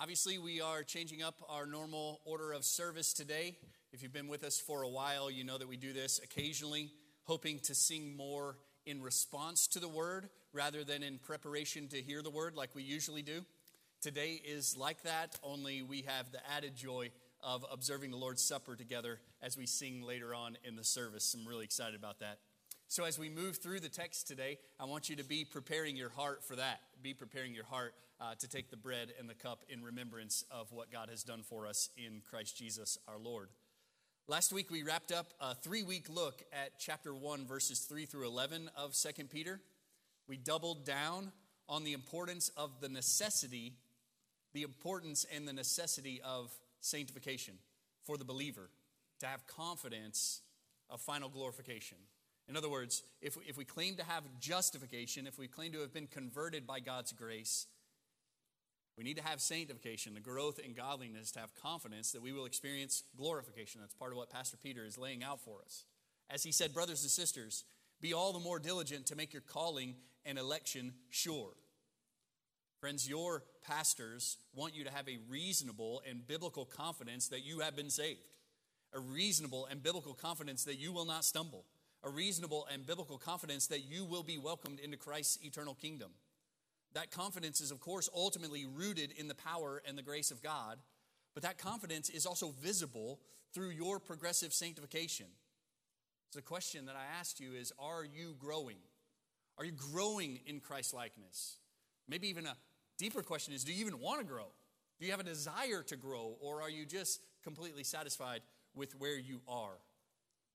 Obviously, we are changing up our normal order of service today. If you've been with us for a while, you know that we do this occasionally, hoping to sing more in response to the word rather than in preparation to hear the word like we usually do. Today is like that, only we have the added joy of observing the Lord's Supper together as we sing later on in the service. I'm really excited about that. So, as we move through the text today, I want you to be preparing your heart for that. Be preparing your heart uh, to take the bread and the cup in remembrance of what God has done for us in Christ Jesus our Lord. Last week, we wrapped up a three week look at chapter 1, verses 3 through 11 of 2 Peter. We doubled down on the importance of the necessity, the importance and the necessity of sanctification for the believer to have confidence of final glorification. In other words, if if we claim to have justification, if we claim to have been converted by God's grace, we need to have sanctification, the growth in godliness, to have confidence that we will experience glorification. That's part of what Pastor Peter is laying out for us. As he said, brothers and sisters, be all the more diligent to make your calling and election sure. Friends, your pastors want you to have a reasonable and biblical confidence that you have been saved, a reasonable and biblical confidence that you will not stumble, a reasonable and biblical confidence that you will be welcomed into Christ's eternal kingdom. That confidence is, of course, ultimately rooted in the power and the grace of God, but that confidence is also visible through your progressive sanctification. So, the question that I asked you is Are you growing? Are you growing in Christ likeness? Maybe even a deeper question is Do you even want to grow? Do you have a desire to grow, or are you just completely satisfied with where you are?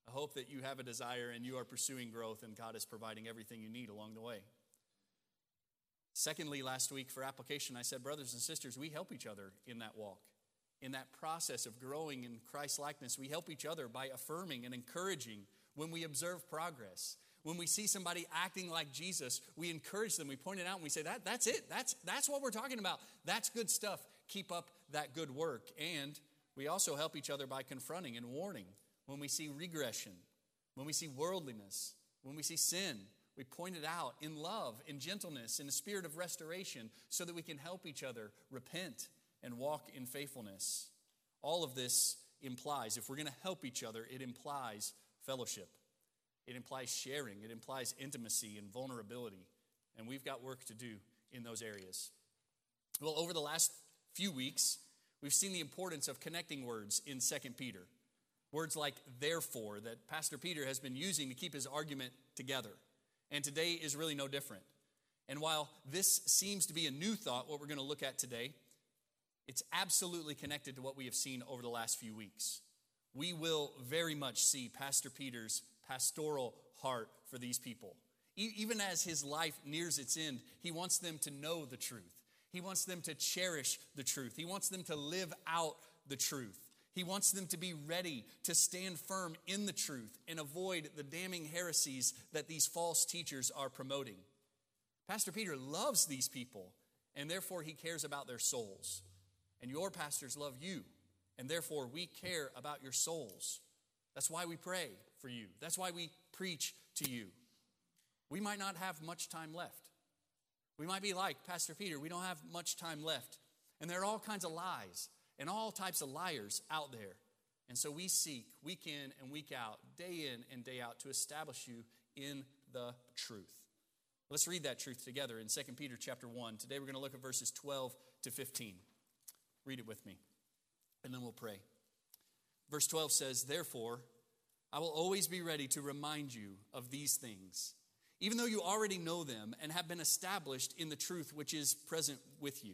I hope that you have a desire and you are pursuing growth, and God is providing everything you need along the way. Secondly, last week for application, I said, brothers and sisters, we help each other in that walk. In that process of growing in Christ likeness, we help each other by affirming and encouraging when we observe progress. When we see somebody acting like Jesus, we encourage them, we point it out, and we say, that, That's it. That's, that's what we're talking about. That's good stuff. Keep up that good work. And we also help each other by confronting and warning when we see regression, when we see worldliness, when we see sin, we point it out in love, in gentleness, in a spirit of restoration, so that we can help each other repent and walk in faithfulness. All of this implies, if we're going to help each other, it implies fellowship. It implies sharing, it implies intimacy and vulnerability. And we've got work to do in those areas. Well, over the last few weeks, we've seen the importance of connecting words in 2 Peter. Words like therefore that Pastor Peter has been using to keep his argument together. And today is really no different. And while this seems to be a new thought, what we're going to look at today, it's absolutely connected to what we have seen over the last few weeks. We will very much see Pastor Peter's pastoral heart for these people. Even as his life nears its end, he wants them to know the truth. He wants them to cherish the truth. He wants them to live out the truth. He wants them to be ready to stand firm in the truth and avoid the damning heresies that these false teachers are promoting. Pastor Peter loves these people, and therefore he cares about their souls. And your pastors love you, and therefore we care about your souls. That's why we pray for you, that's why we preach to you. We might not have much time left. We might be like Pastor Peter, we don't have much time left. And there are all kinds of lies and all types of liars out there. And so we seek week in and week out, day in and day out, to establish you in the truth. Let's read that truth together in 2 Peter chapter 1. Today we're going to look at verses 12 to 15. Read it with me, and then we'll pray. Verse 12 says, Therefore, I will always be ready to remind you of these things, even though you already know them and have been established in the truth which is present with you.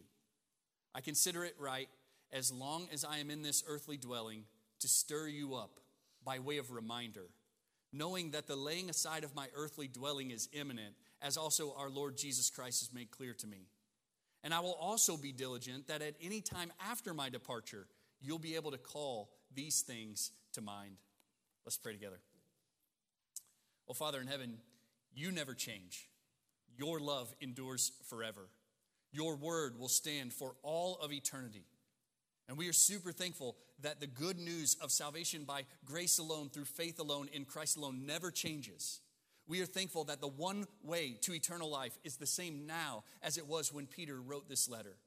I consider it right as long as I am in this earthly dwelling, to stir you up by way of reminder, knowing that the laying aside of my earthly dwelling is imminent, as also our Lord Jesus Christ has made clear to me. And I will also be diligent that at any time after my departure, you'll be able to call these things to mind. Let's pray together. Well, Father in heaven, you never change. Your love endures forever. Your word will stand for all of eternity. And we are super thankful that the good news of salvation by grace alone, through faith alone, in Christ alone never changes. We are thankful that the one way to eternal life is the same now as it was when Peter wrote this letter.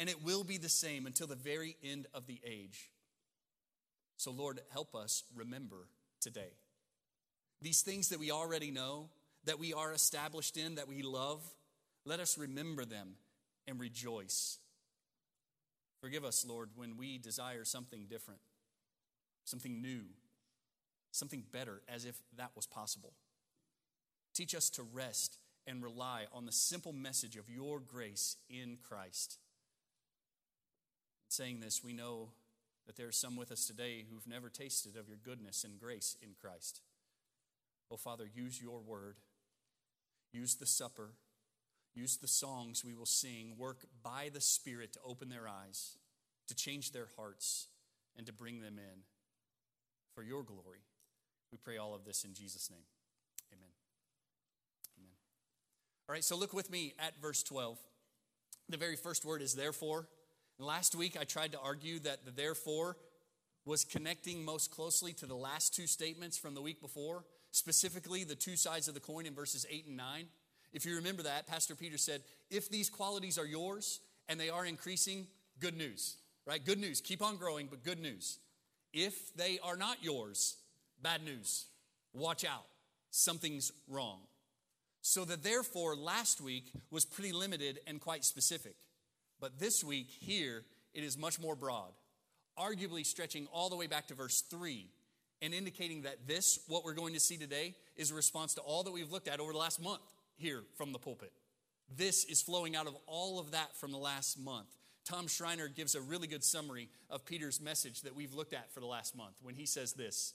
and it will be the same until the very end of the age. So, Lord, help us remember today. These things that we already know, that we are established in, that we love, let us remember them and rejoice. Forgive us, Lord, when we desire something different, something new, something better, as if that was possible. Teach us to rest and rely on the simple message of your grace in Christ. In saying this, we know that there are some with us today who've never tasted of your goodness and grace in Christ. Oh, Father, use your word, use the supper, use the songs we will sing, work by the Spirit to open their eyes, to change their hearts, and to bring them in for your glory. We pray all of this in Jesus' name. Amen. Amen. All right, so look with me at verse 12. The very first word is therefore. And last week I tried to argue that the therefore was connecting most closely to the last two statements from the week before, specifically the two sides of the coin in verses 8 and 9. If you remember that, Pastor Peter said, if these qualities are yours and they are increasing, good news, right? Good news. Keep on growing, but good news. If they are not yours, bad news. Watch out. Something's wrong. So the therefore last week was pretty limited and quite specific. But this week, here, it is much more broad, arguably stretching all the way back to verse 3 and indicating that this, what we're going to see today, is a response to all that we've looked at over the last month here from the pulpit. This is flowing out of all of that from the last month. Tom Schreiner gives a really good summary of Peter's message that we've looked at for the last month when he says this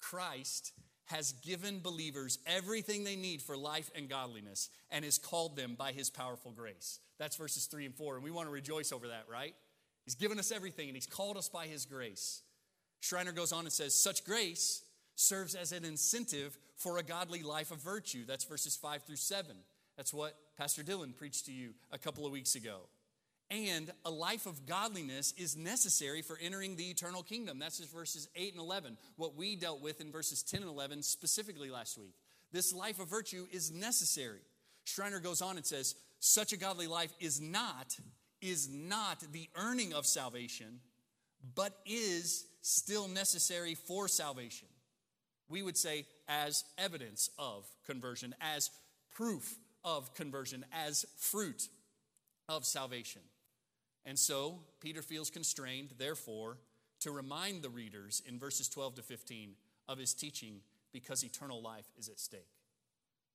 Christ has given believers everything they need for life and godliness and has called them by his powerful grace. That's verses 3 and 4, and we want to rejoice over that, right? He's given us everything and he's called us by his grace. Schreiner goes on and says, Such grace serves as an incentive for a godly life of virtue. That's verses 5 through 7. That's what Pastor Dylan preached to you a couple of weeks ago. And a life of godliness is necessary for entering the eternal kingdom. That's just verses 8 and 11, what we dealt with in verses 10 and 11 specifically last week. This life of virtue is necessary. Schreiner goes on and says, such a godly life is not is not the earning of salvation, but is still necessary for salvation. We would say as evidence of conversion, as proof of conversion, as fruit of salvation. And so Peter feels constrained, therefore, to remind the readers in verses 12 to 15 of his teaching because eternal life is at stake.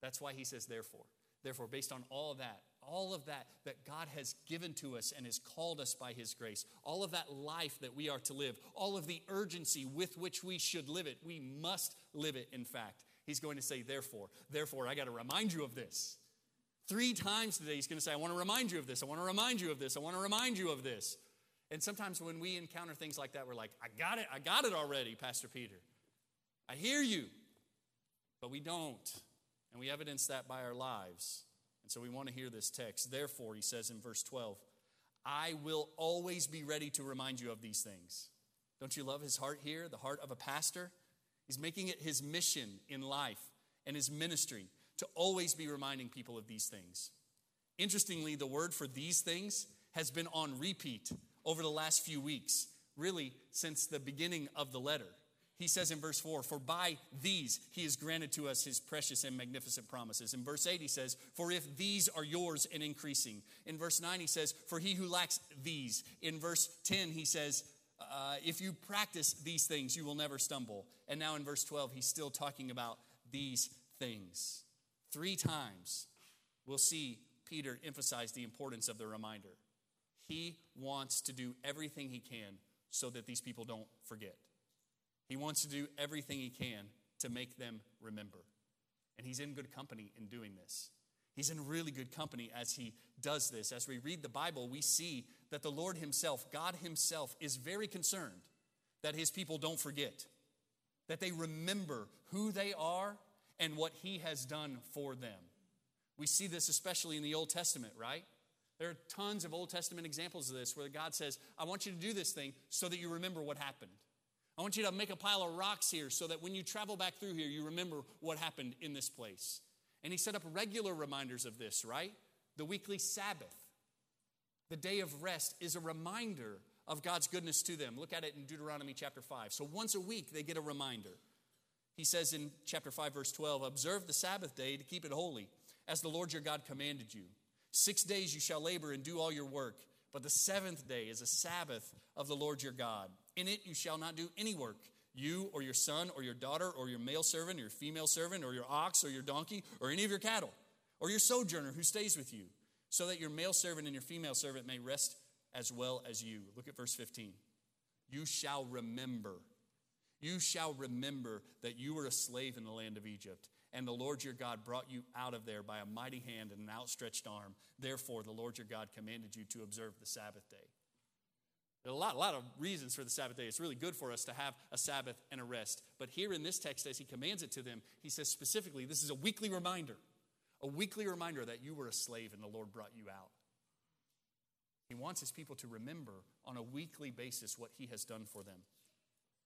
That's why he says, therefore. Therefore, based on all that, all of that that God has given to us and has called us by His grace, all of that life that we are to live, all of the urgency with which we should live it, we must live it, in fact. He's going to say, therefore, therefore, I got to remind you of this. Three times today, he's going to say, I want to remind you of this. I want to remind you of this. I want to remind you of this. And sometimes when we encounter things like that, we're like, I got it. I got it already, Pastor Peter. I hear you. But we don't. And we evidence that by our lives. And so we want to hear this text. Therefore, he says in verse 12, I will always be ready to remind you of these things. Don't you love his heart here, the heart of a pastor? He's making it his mission in life and his ministry to always be reminding people of these things. Interestingly, the word for these things has been on repeat over the last few weeks, really since the beginning of the letter. He says in verse 4, For by these he has granted to us his precious and magnificent promises. In verse 8, he says, For if these are yours and increasing. In verse 9, he says, For he who lacks these. In verse 10, he says, uh, If you practice these things, you will never stumble. And now in verse 12, he's still talking about these things. Three times we'll see Peter emphasize the importance of the reminder. He wants to do everything he can so that these people don't forget. He wants to do everything he can to make them remember. And he's in good company in doing this. He's in really good company as he does this. As we read the Bible, we see that the Lord Himself, God Himself, is very concerned that His people don't forget, that they remember who they are and what he has done for them. We see this especially in the Old Testament, right? There are tons of Old Testament examples of this where God says, I want you to do this thing so that you remember what happened. I want you to make a pile of rocks here so that when you travel back through here, you remember what happened in this place. And he set up regular reminders of this, right? The weekly Sabbath. The day of rest is a reminder of God's goodness to them. Look at it in Deuteronomy chapter 5. So once a week, they get a reminder. He says in chapter 5, verse 12, Observe the Sabbath day to keep it holy, as the Lord your God commanded you. Six days you shall labor and do all your work, but the seventh day is a Sabbath of the Lord your God. In it you shall not do any work, you or your son or your daughter or your male servant or your female servant or your ox or your donkey or any of your cattle or your sojourner who stays with you, so that your male servant and your female servant may rest as well as you. Look at verse 15. You shall remember. You shall remember that you were a slave in the land of Egypt, and the Lord your God brought you out of there by a mighty hand and an outstretched arm. Therefore, the Lord your God commanded you to observe the Sabbath day. There are a lot, a lot of reasons for the Sabbath day. It's really good for us to have a Sabbath and a rest. But here in this text, as he commands it to them, he says specifically, this is a weekly reminder, a weekly reminder that you were a slave and the Lord brought you out. He wants his people to remember on a weekly basis what he has done for them.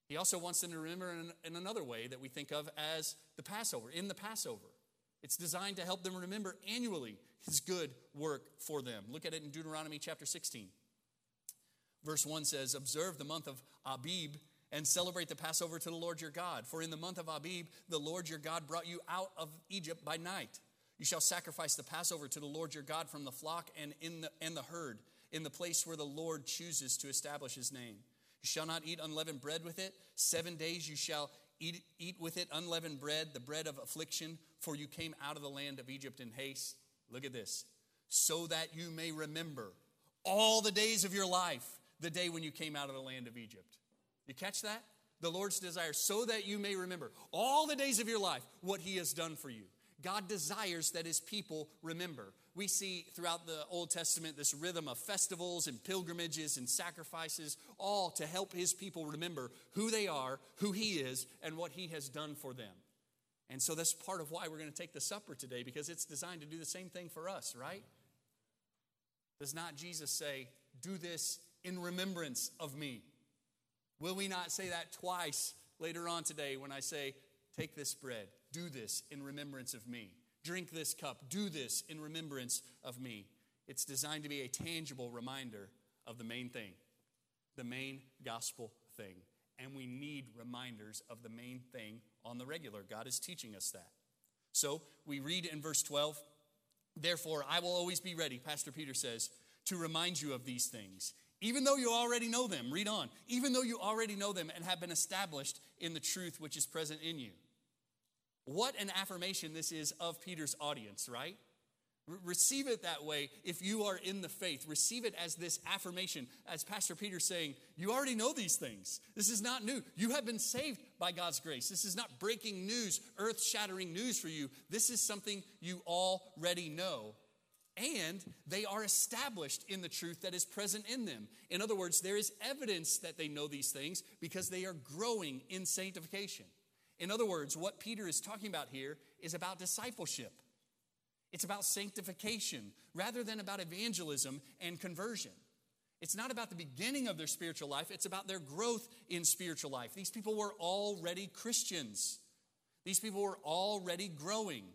He also wants them to remember in, in another way that we think of as the Passover, in the Passover. It's designed to help them remember annually his good work for them. Look at it in Deuteronomy chapter 16. Verse 1 says, Observe the month of Abib and celebrate the Passover to the Lord your God. For in the month of Abib, the Lord your God brought you out of Egypt by night. You shall sacrifice the Passover to the Lord your God from the flock and in the, and the herd, in the place where the Lord chooses to establish his name. You shall not eat unleavened bread with it. Seven days you shall eat, eat with it unleavened bread, the bread of affliction, for you came out of the land of Egypt in haste. Look at this. So that you may remember all the days of your life the day when you came out of the land of Egypt. You catch that? The Lord's desire, so that you may remember all the days of your life what He has done for you. God desires that His people remember. We see throughout the Old Testament this rhythm of festivals and pilgrimages and sacrifices, all to help His people remember who they are, who He is, and what He has done for them. And so that's part of why we're going to take the supper today because it's designed to do the same thing for us, right? Does not Jesus say, Do this in remembrance of me. Will we not say that twice later on today when I say, Take this bread, do this in remembrance of me? Drink this cup, do this in remembrance of me. It's designed to be a tangible reminder of the main thing, the main gospel thing. And we need reminders of the main thing on the regular. God is teaching us that. So we read in verse 12, Therefore, I will always be ready, Pastor Peter says, to remind you of these things even though you already know them, read on, even though you already know them and have been established in the truth which is present in you. What an affirmation this is of Peter's audience, right? receive it that way if you are in the faith. Receive it as this affirmation, as Pastor Peter saying, You already know these things. This is not new. You have been saved by God's grace. This is not breaking news, earth shattering news for you. This is something you already know and they are established in the truth that is present in them. In other words, there is evidence that they know these things because they are growing in sanctification. In other words, what Peter is talking about here is about discipleship. It's about sanctification rather than about evangelism and conversion. It's not about the beginning of their spiritual life, it's about their growth in spiritual life. These people were already Christians, these people were already growing.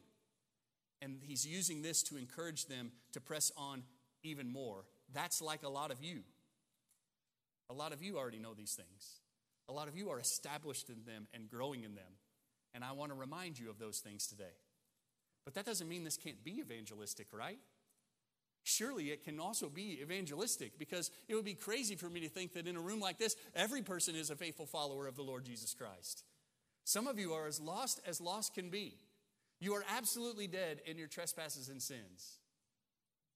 And he's using this to encourage them to press on even more. That's like a lot of you. A lot of you already know these things. A lot of you are established in them and growing in them. And I want to remind you of those things today. But that doesn't mean this can't be evangelistic, right? Surely it can also be evangelistic because it would be crazy for me to think that in a room like this, every person is a faithful follower of the Lord Jesus Christ. Some of you are as lost as lost can be. You are absolutely dead in your trespasses and sins.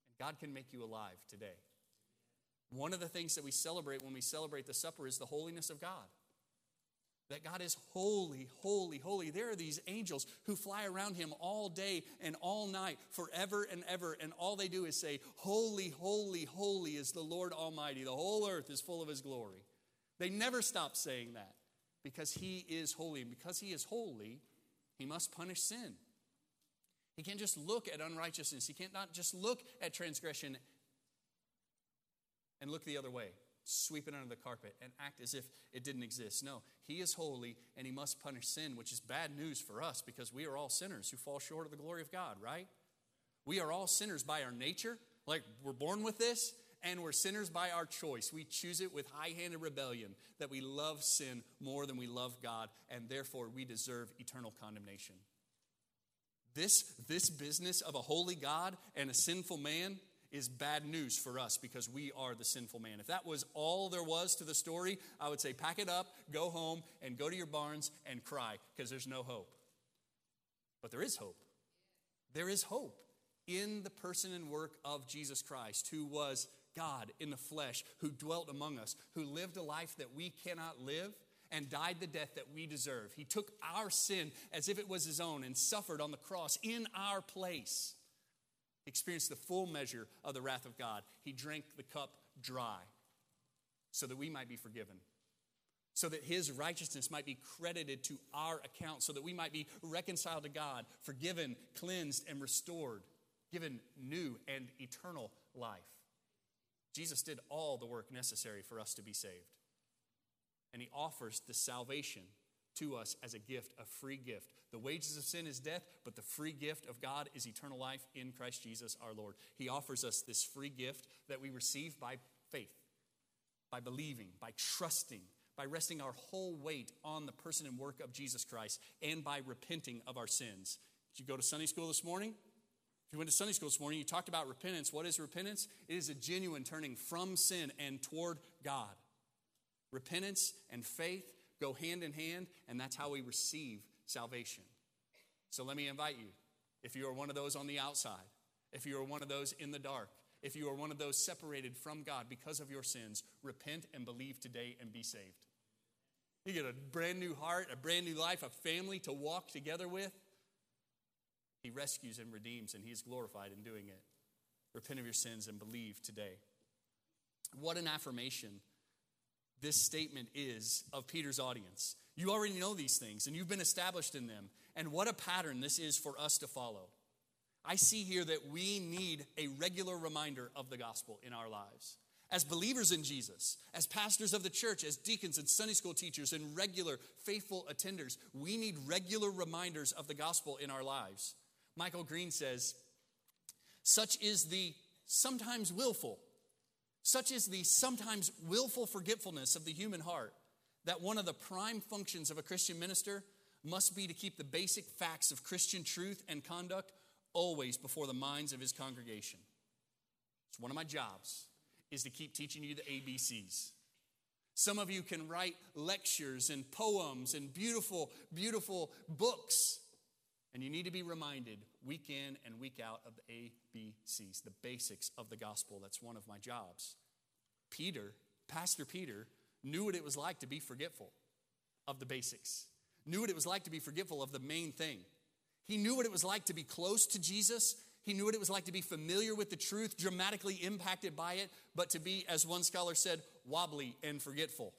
And God can make you alive today. One of the things that we celebrate when we celebrate the supper is the holiness of God. That God is holy, holy, holy. There are these angels who fly around him all day and all night, forever and ever. And all they do is say, Holy, holy, holy is the Lord Almighty. The whole earth is full of his glory. They never stop saying that because he is holy. And because he is holy, he must punish sin. He can't just look at unrighteousness. He can't not just look at transgression and look the other way, sweep it under the carpet, and act as if it didn't exist. No, he is holy and he must punish sin, which is bad news for us because we are all sinners who fall short of the glory of God, right? We are all sinners by our nature. Like we're born with this, and we're sinners by our choice. We choose it with high handed rebellion that we love sin more than we love God, and therefore we deserve eternal condemnation. This, this business of a holy God and a sinful man is bad news for us because we are the sinful man. If that was all there was to the story, I would say pack it up, go home, and go to your barns and cry because there's no hope. But there is hope. There is hope in the person and work of Jesus Christ, who was God in the flesh, who dwelt among us, who lived a life that we cannot live and died the death that we deserve. He took our sin as if it was his own and suffered on the cross in our place. He experienced the full measure of the wrath of God. He drank the cup dry so that we might be forgiven, so that his righteousness might be credited to our account, so that we might be reconciled to God, forgiven, cleansed, and restored, given new and eternal life. Jesus did all the work necessary for us to be saved. And he offers the salvation to us as a gift, a free gift. The wages of sin is death, but the free gift of God is eternal life in Christ Jesus our Lord. He offers us this free gift that we receive by faith, by believing, by trusting, by resting our whole weight on the person and work of Jesus Christ, and by repenting of our sins. Did you go to Sunday school this morning? If you went to Sunday school this morning, you talked about repentance. What is repentance? It is a genuine turning from sin and toward God. Repentance and faith go hand in hand, and that's how we receive salvation. So let me invite you if you are one of those on the outside, if you are one of those in the dark, if you are one of those separated from God because of your sins, repent and believe today and be saved. You get a brand new heart, a brand new life, a family to walk together with. He rescues and redeems, and He is glorified in doing it. Repent of your sins and believe today. What an affirmation this statement is of Peter's audience. You already know these things and you've been established in them. And what a pattern this is for us to follow. I see here that we need a regular reminder of the gospel in our lives. As believers in Jesus, as pastors of the church, as deacons and Sunday school teachers, and regular faithful attenders, we need regular reminders of the gospel in our lives. Michael Green says, Such is the sometimes willful, such is the sometimes willful forgetfulness of the human heart that one of the prime functions of a Christian minister must be to keep the basic facts of Christian truth and conduct always before the minds of his congregation. It's one of my jobs is to keep teaching you the ABCs. Some of you can write lectures and poems and beautiful, beautiful books. And you need to be reminded week in and week out of the ABCs, the basics of the gospel. That's one of my jobs. Peter, Pastor Peter, knew what it was like to be forgetful of the basics, knew what it was like to be forgetful of the main thing. He knew what it was like to be close to Jesus. He knew what it was like to be familiar with the truth, dramatically impacted by it, but to be, as one scholar said, wobbly and forgetful.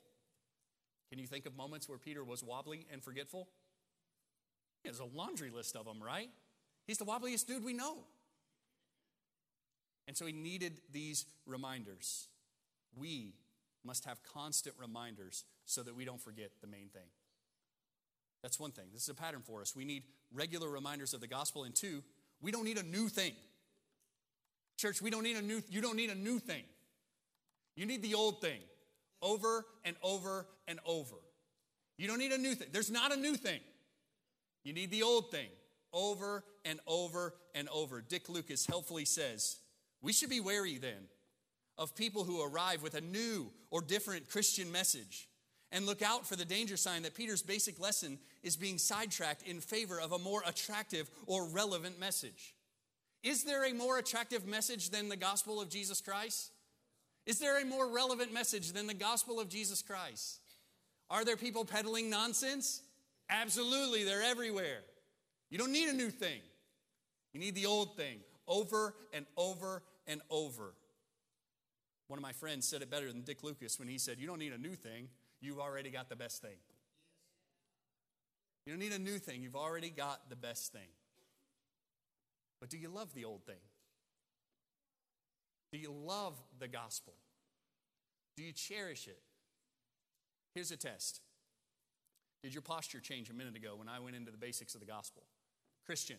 Can you think of moments where Peter was wobbly and forgetful? There's a laundry list of them, right? He's the wobbliest dude we know. And so he needed these reminders. We must have constant reminders so that we don't forget the main thing. That's one thing. This is a pattern for us. We need regular reminders of the gospel. And two, we don't need a new thing. Church, we don't need a new, you don't need a new thing. You need the old thing over and over and over. You don't need a new thing. There's not a new thing. You need the old thing over and over and over. Dick Lucas helpfully says, We should be wary then of people who arrive with a new or different Christian message. And look out for the danger sign that Peter's basic lesson is being sidetracked in favor of a more attractive or relevant message. Is there a more attractive message than the gospel of Jesus Christ? Is there a more relevant message than the gospel of Jesus Christ? Are there people peddling nonsense? Absolutely, they're everywhere. You don't need a new thing, you need the old thing over and over and over. One of my friends said it better than Dick Lucas when he said, You don't need a new thing, you've already got the best thing. You don't need a new thing, you've already got the best thing. But do you love the old thing? Do you love the gospel? Do you cherish it? Here's a test Did your posture change a minute ago when I went into the basics of the gospel? Christian,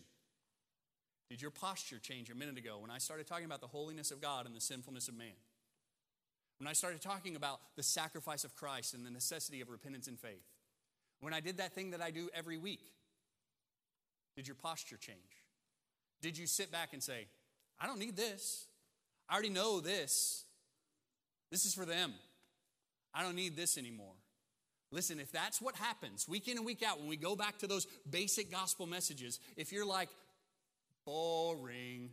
did your posture change a minute ago when I started talking about the holiness of God and the sinfulness of man? When I started talking about the sacrifice of Christ and the necessity of repentance and faith. When I did that thing that I do every week. Did your posture change? Did you sit back and say, I don't need this. I already know this. This is for them. I don't need this anymore. Listen, if that's what happens week in and week out, when we go back to those basic gospel messages, if you're like, boring,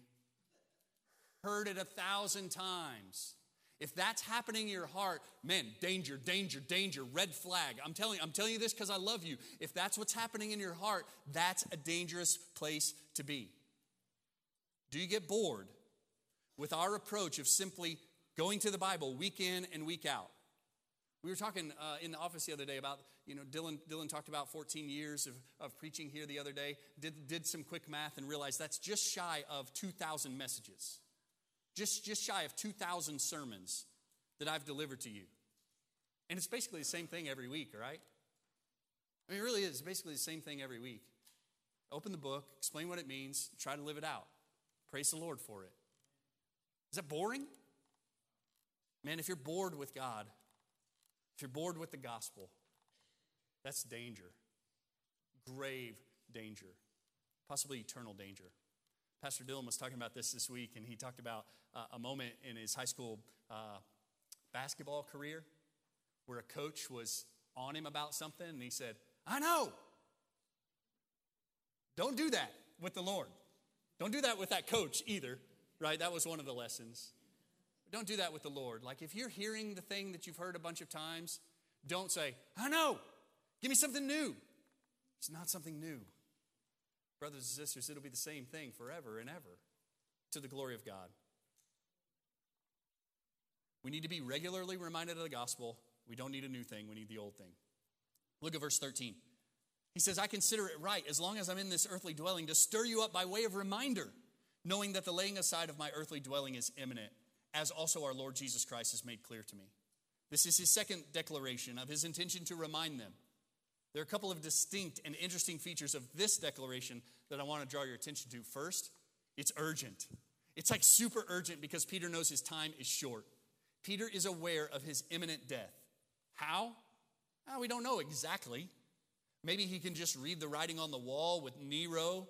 heard it a thousand times, if that's happening in your heart, man, danger, danger, danger, red flag. I'm telling you, I'm telling you this because I love you. If that's what's happening in your heart, that's a dangerous place to be. Do you get bored with our approach of simply going to the Bible week in and week out? We were talking uh, in the office the other day about, you know, Dylan, Dylan talked about 14 years of, of preaching here the other day, did, did some quick math and realized that's just shy of 2,000 messages. Just, just shy of 2,000 sermons that I've delivered to you. And it's basically the same thing every week, right? I mean, it really is it's basically the same thing every week. Open the book, explain what it means, try to live it out. Praise the Lord for it. Is that boring? Man, if you're bored with God, if you're bored with the gospel, that's danger. Grave danger. Possibly eternal danger. Pastor Dylan was talking about this this week, and he talked about uh, a moment in his high school uh, basketball career where a coach was on him about something, and he said, I know. Don't do that with the Lord. Don't do that with that coach either, right? That was one of the lessons. Don't do that with the Lord. Like if you're hearing the thing that you've heard a bunch of times, don't say, I know, give me something new. It's not something new. Brothers and sisters, it'll be the same thing forever and ever to the glory of God. We need to be regularly reminded of the gospel. We don't need a new thing, we need the old thing. Look at verse 13. He says, I consider it right, as long as I'm in this earthly dwelling, to stir you up by way of reminder, knowing that the laying aside of my earthly dwelling is imminent as also our Lord Jesus Christ has made clear to me. This is his second declaration of his intention to remind them. There are a couple of distinct and interesting features of this declaration that I want to draw your attention to. First, it's urgent. It's like super urgent because Peter knows his time is short. Peter is aware of his imminent death. How? Well, we don't know exactly. Maybe he can just read the writing on the wall with Nero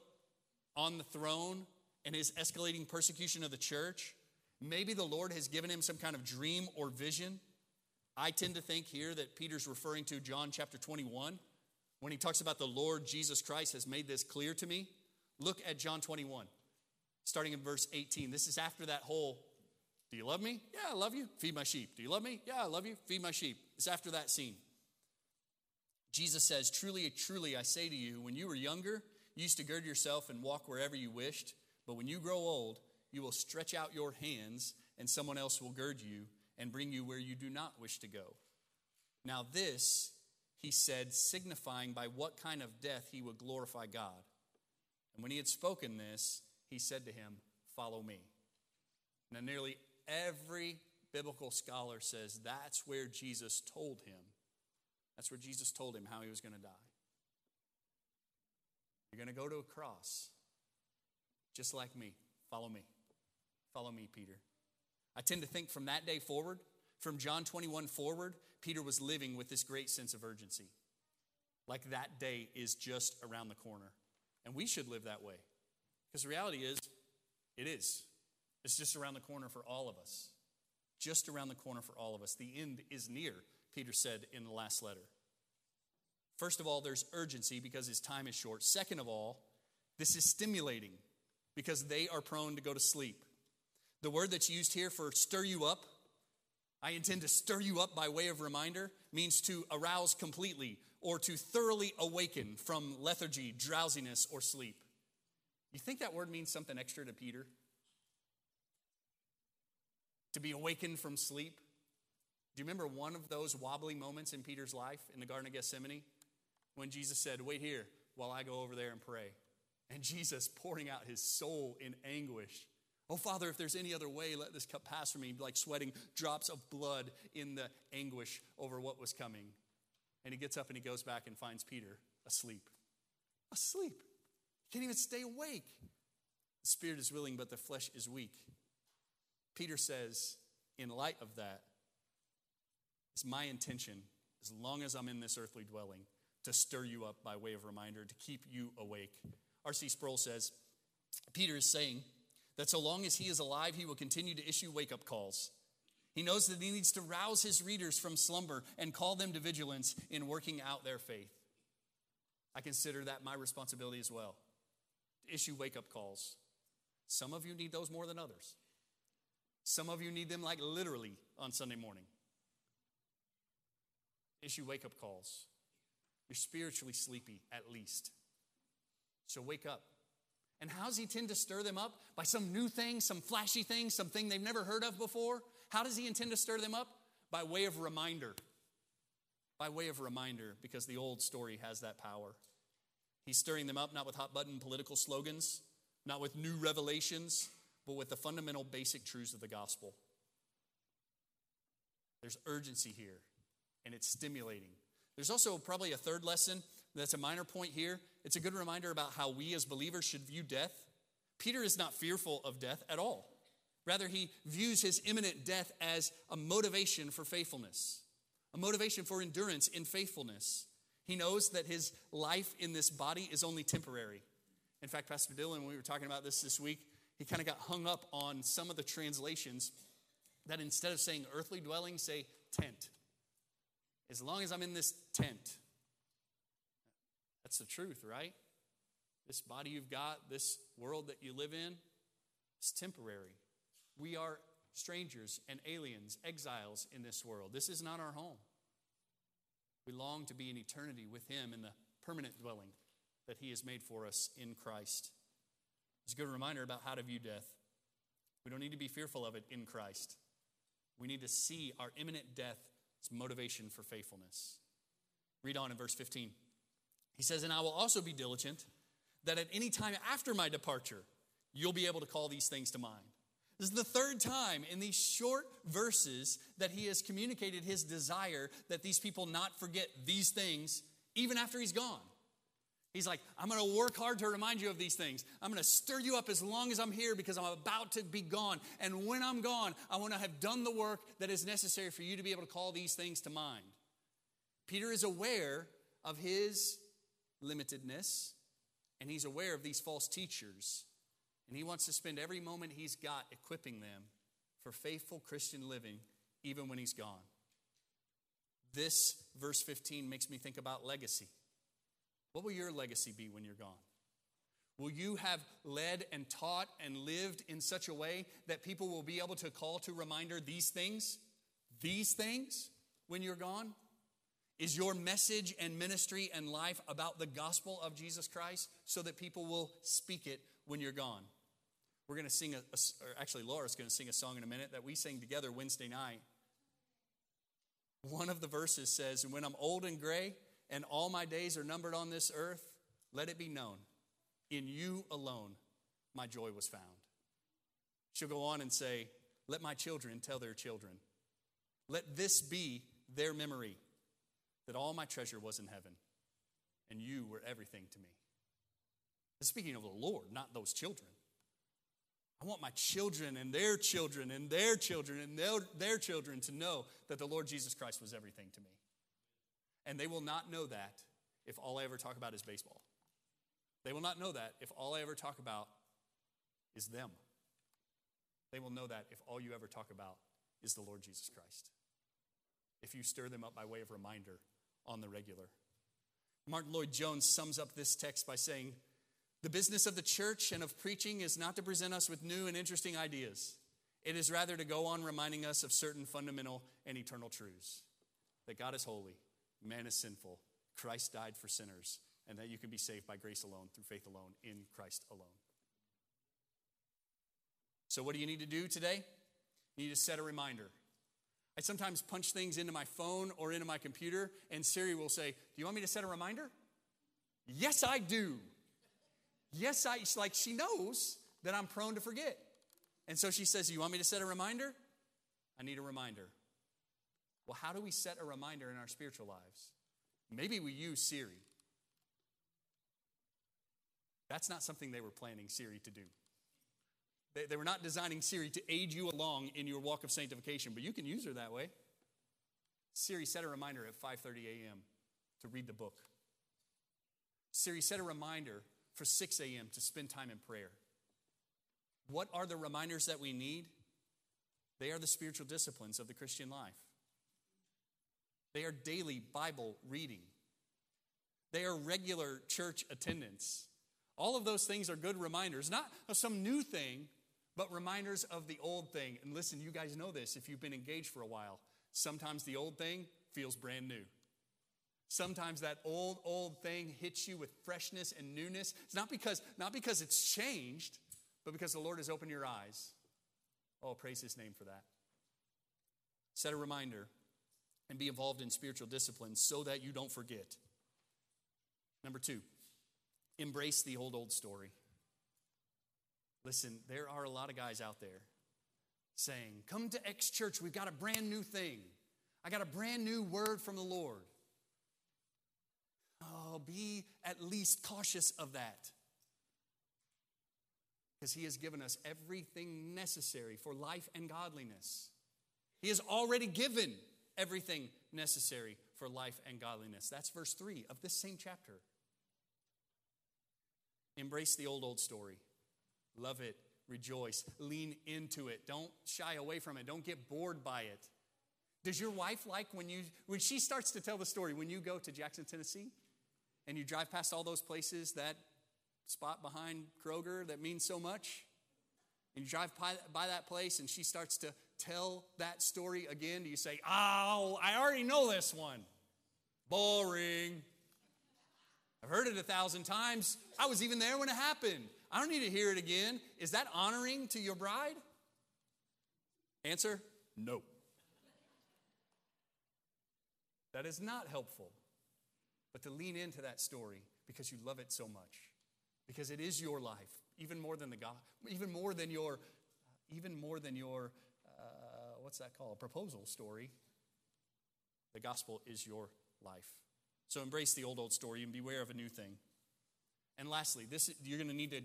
on the throne and his escalating persecution of the church. Maybe the Lord has given him some kind of dream or vision. I tend to think here that Peter's referring to John chapter 21 when he talks about the Lord Jesus Christ has made this clear to me. Look at John 21, starting in verse 18. This is after that whole, do you love me? Yeah, I love you. Feed my sheep. Do you love me? Yeah, I love you. Feed my sheep. It's after that scene. Jesus says, Truly, truly, I say to you, when you were younger, you used to gird yourself and walk wherever you wished. But when you grow old, you will stretch out your hands, and someone else will gird you and bring you where you do not wish to go. Now, this he said, signifying by what kind of death he would glorify God. And when he had spoken this, he said to him, Follow me. Now, nearly every biblical scholar says that's where Jesus told him. That's where Jesus told him how he was going to die. You're going to go to a cross, just like me. Follow me. Follow me, Peter. I tend to think from that day forward, from John 21 forward, Peter was living with this great sense of urgency. Like that day is just around the corner. And we should live that way. Because the reality is, it is. It's just around the corner for all of us. Just around the corner for all of us. The end is near, Peter said in the last letter. First of all, there's urgency because his time is short. Second of all, this is stimulating because they are prone to go to sleep. The word that's used here for stir you up, I intend to stir you up by way of reminder, means to arouse completely or to thoroughly awaken from lethargy, drowsiness, or sleep. You think that word means something extra to Peter? To be awakened from sleep? Do you remember one of those wobbly moments in Peter's life in the Garden of Gethsemane when Jesus said, Wait here while I go over there and pray? And Jesus pouring out his soul in anguish. Oh, Father, if there's any other way, let this cup pass from me, like sweating drops of blood in the anguish over what was coming. And he gets up and he goes back and finds Peter asleep. Asleep. He can't even stay awake. The spirit is willing, but the flesh is weak. Peter says, in light of that, It's my intention, as long as I'm in this earthly dwelling, to stir you up by way of reminder, to keep you awake. R.C. Sproul says Peter is saying that so long as he is alive, he will continue to issue wake up calls. He knows that he needs to rouse his readers from slumber and call them to vigilance in working out their faith. I consider that my responsibility as well to issue wake up calls. Some of you need those more than others. Some of you need them like literally on Sunday morning. Issue wake up calls. You're spiritually sleepy, at least. So wake up. And how does he tend to stir them up? By some new thing, some flashy thing, something they've never heard of before? How does he intend to stir them up? By way of reminder. By way of reminder, because the old story has that power. He's stirring them up not with hot button political slogans, not with new revelations, but with the fundamental basic truths of the gospel. There's urgency here, and it's stimulating. There's also probably a third lesson that's a minor point here. It's a good reminder about how we as believers should view death. Peter is not fearful of death at all. Rather, he views his imminent death as a motivation for faithfulness, a motivation for endurance in faithfulness. He knows that his life in this body is only temporary. In fact, Pastor Dylan, when we were talking about this this week, he kind of got hung up on some of the translations that instead of saying earthly dwelling, say tent. As long as I'm in this tent, that's the truth, right? This body you've got, this world that you live in, it's temporary. We are strangers and aliens, exiles in this world. This is not our home. We long to be in eternity with Him in the permanent dwelling that He has made for us in Christ. It's a good reminder about how to view death. We don't need to be fearful of it in Christ. We need to see our imminent death as motivation for faithfulness. Read on in verse 15. He says, And I will also be diligent that at any time after my departure, you'll be able to call these things to mind. This is the third time in these short verses that he has communicated his desire that these people not forget these things even after he's gone. He's like, I'm going to work hard to remind you of these things. I'm going to stir you up as long as I'm here because I'm about to be gone. And when I'm gone, I want to have done the work that is necessary for you to be able to call these things to mind. Peter is aware of his limitedness, and he's aware of these false teachers. And he wants to spend every moment he's got equipping them for faithful Christian living, even when he's gone. This verse 15 makes me think about legacy. What will your legacy be when you're gone? Will you have led and taught and lived in such a way that people will be able to call to reminder these things? These things when you're gone? Is your message and ministry and life about the gospel of Jesus Christ so that people will speak it when you're gone? We're going to sing a, a actually, Laura's going to sing a song in a minute that we sang together Wednesday night. One of the verses says, When I'm old and gray, and all my days are numbered on this earth, let it be known, in you alone my joy was found. She'll go on and say, Let my children tell their children. Let this be their memory that all my treasure was in heaven, and you were everything to me. speaking of the Lord, not those children. I want my children and their children and their children and their, their children to know that the Lord Jesus Christ was everything to me. And they will not know that if all I ever talk about is baseball. They will not know that if all I ever talk about is them. They will know that if all you ever talk about is the Lord Jesus Christ. If you stir them up by way of reminder on the regular. Martyn Lloyd-Jones sums up this text by saying, The business of the church and of preaching is not to present us with new and interesting ideas. It is rather to go on reminding us of certain fundamental and eternal truths that God is holy, man is sinful, Christ died for sinners, and that you can be saved by grace alone, through faith alone, in Christ alone. So, what do you need to do today? You need to set a reminder. I sometimes punch things into my phone or into my computer, and Siri will say, Do you want me to set a reminder? Yes, I do. Yes, I, like she knows that I'm prone to forget. And so she says, You want me to set a reminder? I need a reminder. Well, how do we set a reminder in our spiritual lives? Maybe we use Siri. That's not something they were planning Siri to do. They, they were not designing Siri to aid you along in your walk of sanctification, but you can use her that way. Siri, set a reminder at 5:30 a.m. to read the book. Siri, set a reminder for 6 a.m. to spend time in prayer. What are the reminders that we need? They are the spiritual disciplines of the Christian life. They are daily Bible reading. They are regular church attendance. All of those things are good reminders, not of some new thing, but reminders of the old thing. And listen, you guys know this if you've been engaged for a while. Sometimes the old thing feels brand new. Sometimes that old, old thing hits you with freshness and newness. It's not because, not because it's changed, but because the Lord has opened your eyes. Oh, praise his name for that. Set a reminder and be involved in spiritual disciplines so that you don't forget. Number two, embrace the old, old story. Listen, there are a lot of guys out there saying, Come to X Church, we've got a brand new thing. I got a brand new word from the Lord. Oh, be at least cautious of that. Because He has given us everything necessary for life and godliness. He has already given everything necessary for life and godliness. That's verse 3 of this same chapter. Embrace the old, old story. Love it. Rejoice. Lean into it. Don't shy away from it. Don't get bored by it. Does your wife like when you when she starts to tell the story when you go to Jackson, Tennessee, and you drive past all those places, that spot behind Kroger that means so much, and you drive by, by that place, and she starts to tell that story again? Do you say, "Oh, I already know this one"? Boring. I've heard it a thousand times. I was even there when it happened. I don't need to hear it again. Is that honoring to your bride? Answer no. That is not helpful. But to lean into that story because you love it so much, because it is your life, even more than the God, even more than your, even more than your, uh, what's that called? Proposal story. The gospel is your life. So embrace the old, old story and beware of a new thing. And lastly, this you're going to need to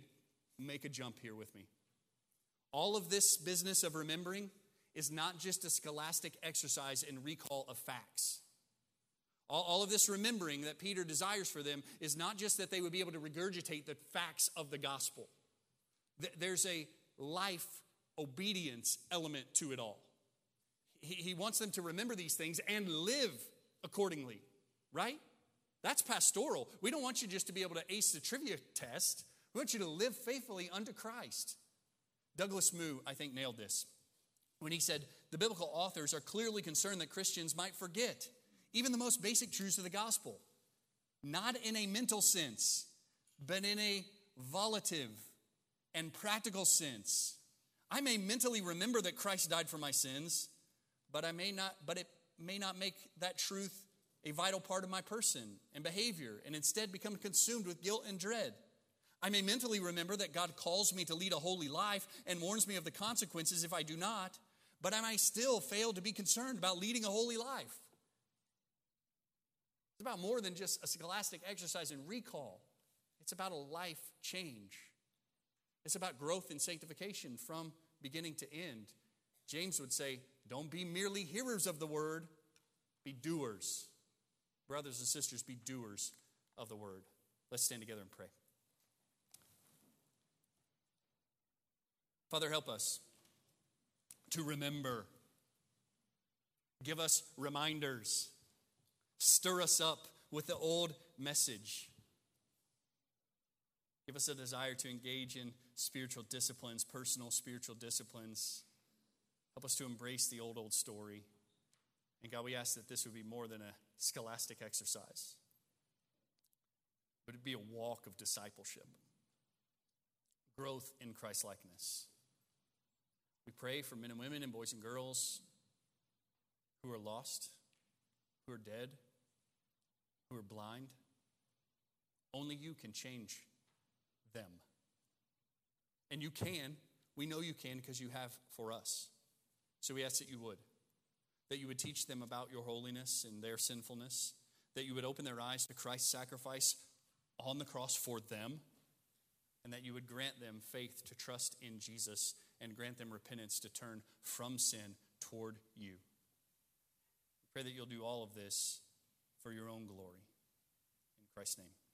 make a jump here with me. All of this business of remembering is not just a scholastic exercise in recall of facts. All, all of this remembering that Peter desires for them is not just that they would be able to regurgitate the facts of the gospel. There's a life obedience element to it all. He, he wants them to remember these things and live accordingly, right? That's pastoral. We don't want you just to be able to ace the trivia test. We want you to live faithfully unto Christ. Douglas Moo, I think, nailed this when he said the biblical authors are clearly concerned that Christians might forget even the most basic truths of the gospel, not in a mental sense, but in a volitive and practical sense. I may mentally remember that Christ died for my sins, but I may not, but it may not make that truth a vital part of my person and behavior and instead become consumed with guilt and dread. I may mentally remember that God calls me to lead a holy life and warns me of the consequences if I do not, but I may still fail to be concerned about leading a holy life. It's about more than just a scholastic exercise in recall, it's about a life change. It's about growth and sanctification from beginning to end. James would say, Don't be merely hearers of the word, be doers. Brothers and sisters, be doers of the word. Let's stand together and pray. Father, help us to remember. Give us reminders. Stir us up with the old message. Give us a desire to engage in spiritual disciplines, personal spiritual disciplines. Help us to embrace the old, old story. And God, we ask that this would be more than a scholastic exercise, but it'd be a walk of discipleship, growth in Christ likeness. We pray for men and women and boys and girls who are lost, who are dead, who are blind. Only you can change them. And you can. We know you can because you have for us. So we ask that you would. That you would teach them about your holiness and their sinfulness. That you would open their eyes to Christ's sacrifice on the cross for them. And that you would grant them faith to trust in Jesus and grant them repentance to turn from sin toward you Pray that you'll do all of this for your own glory. In Christ's name.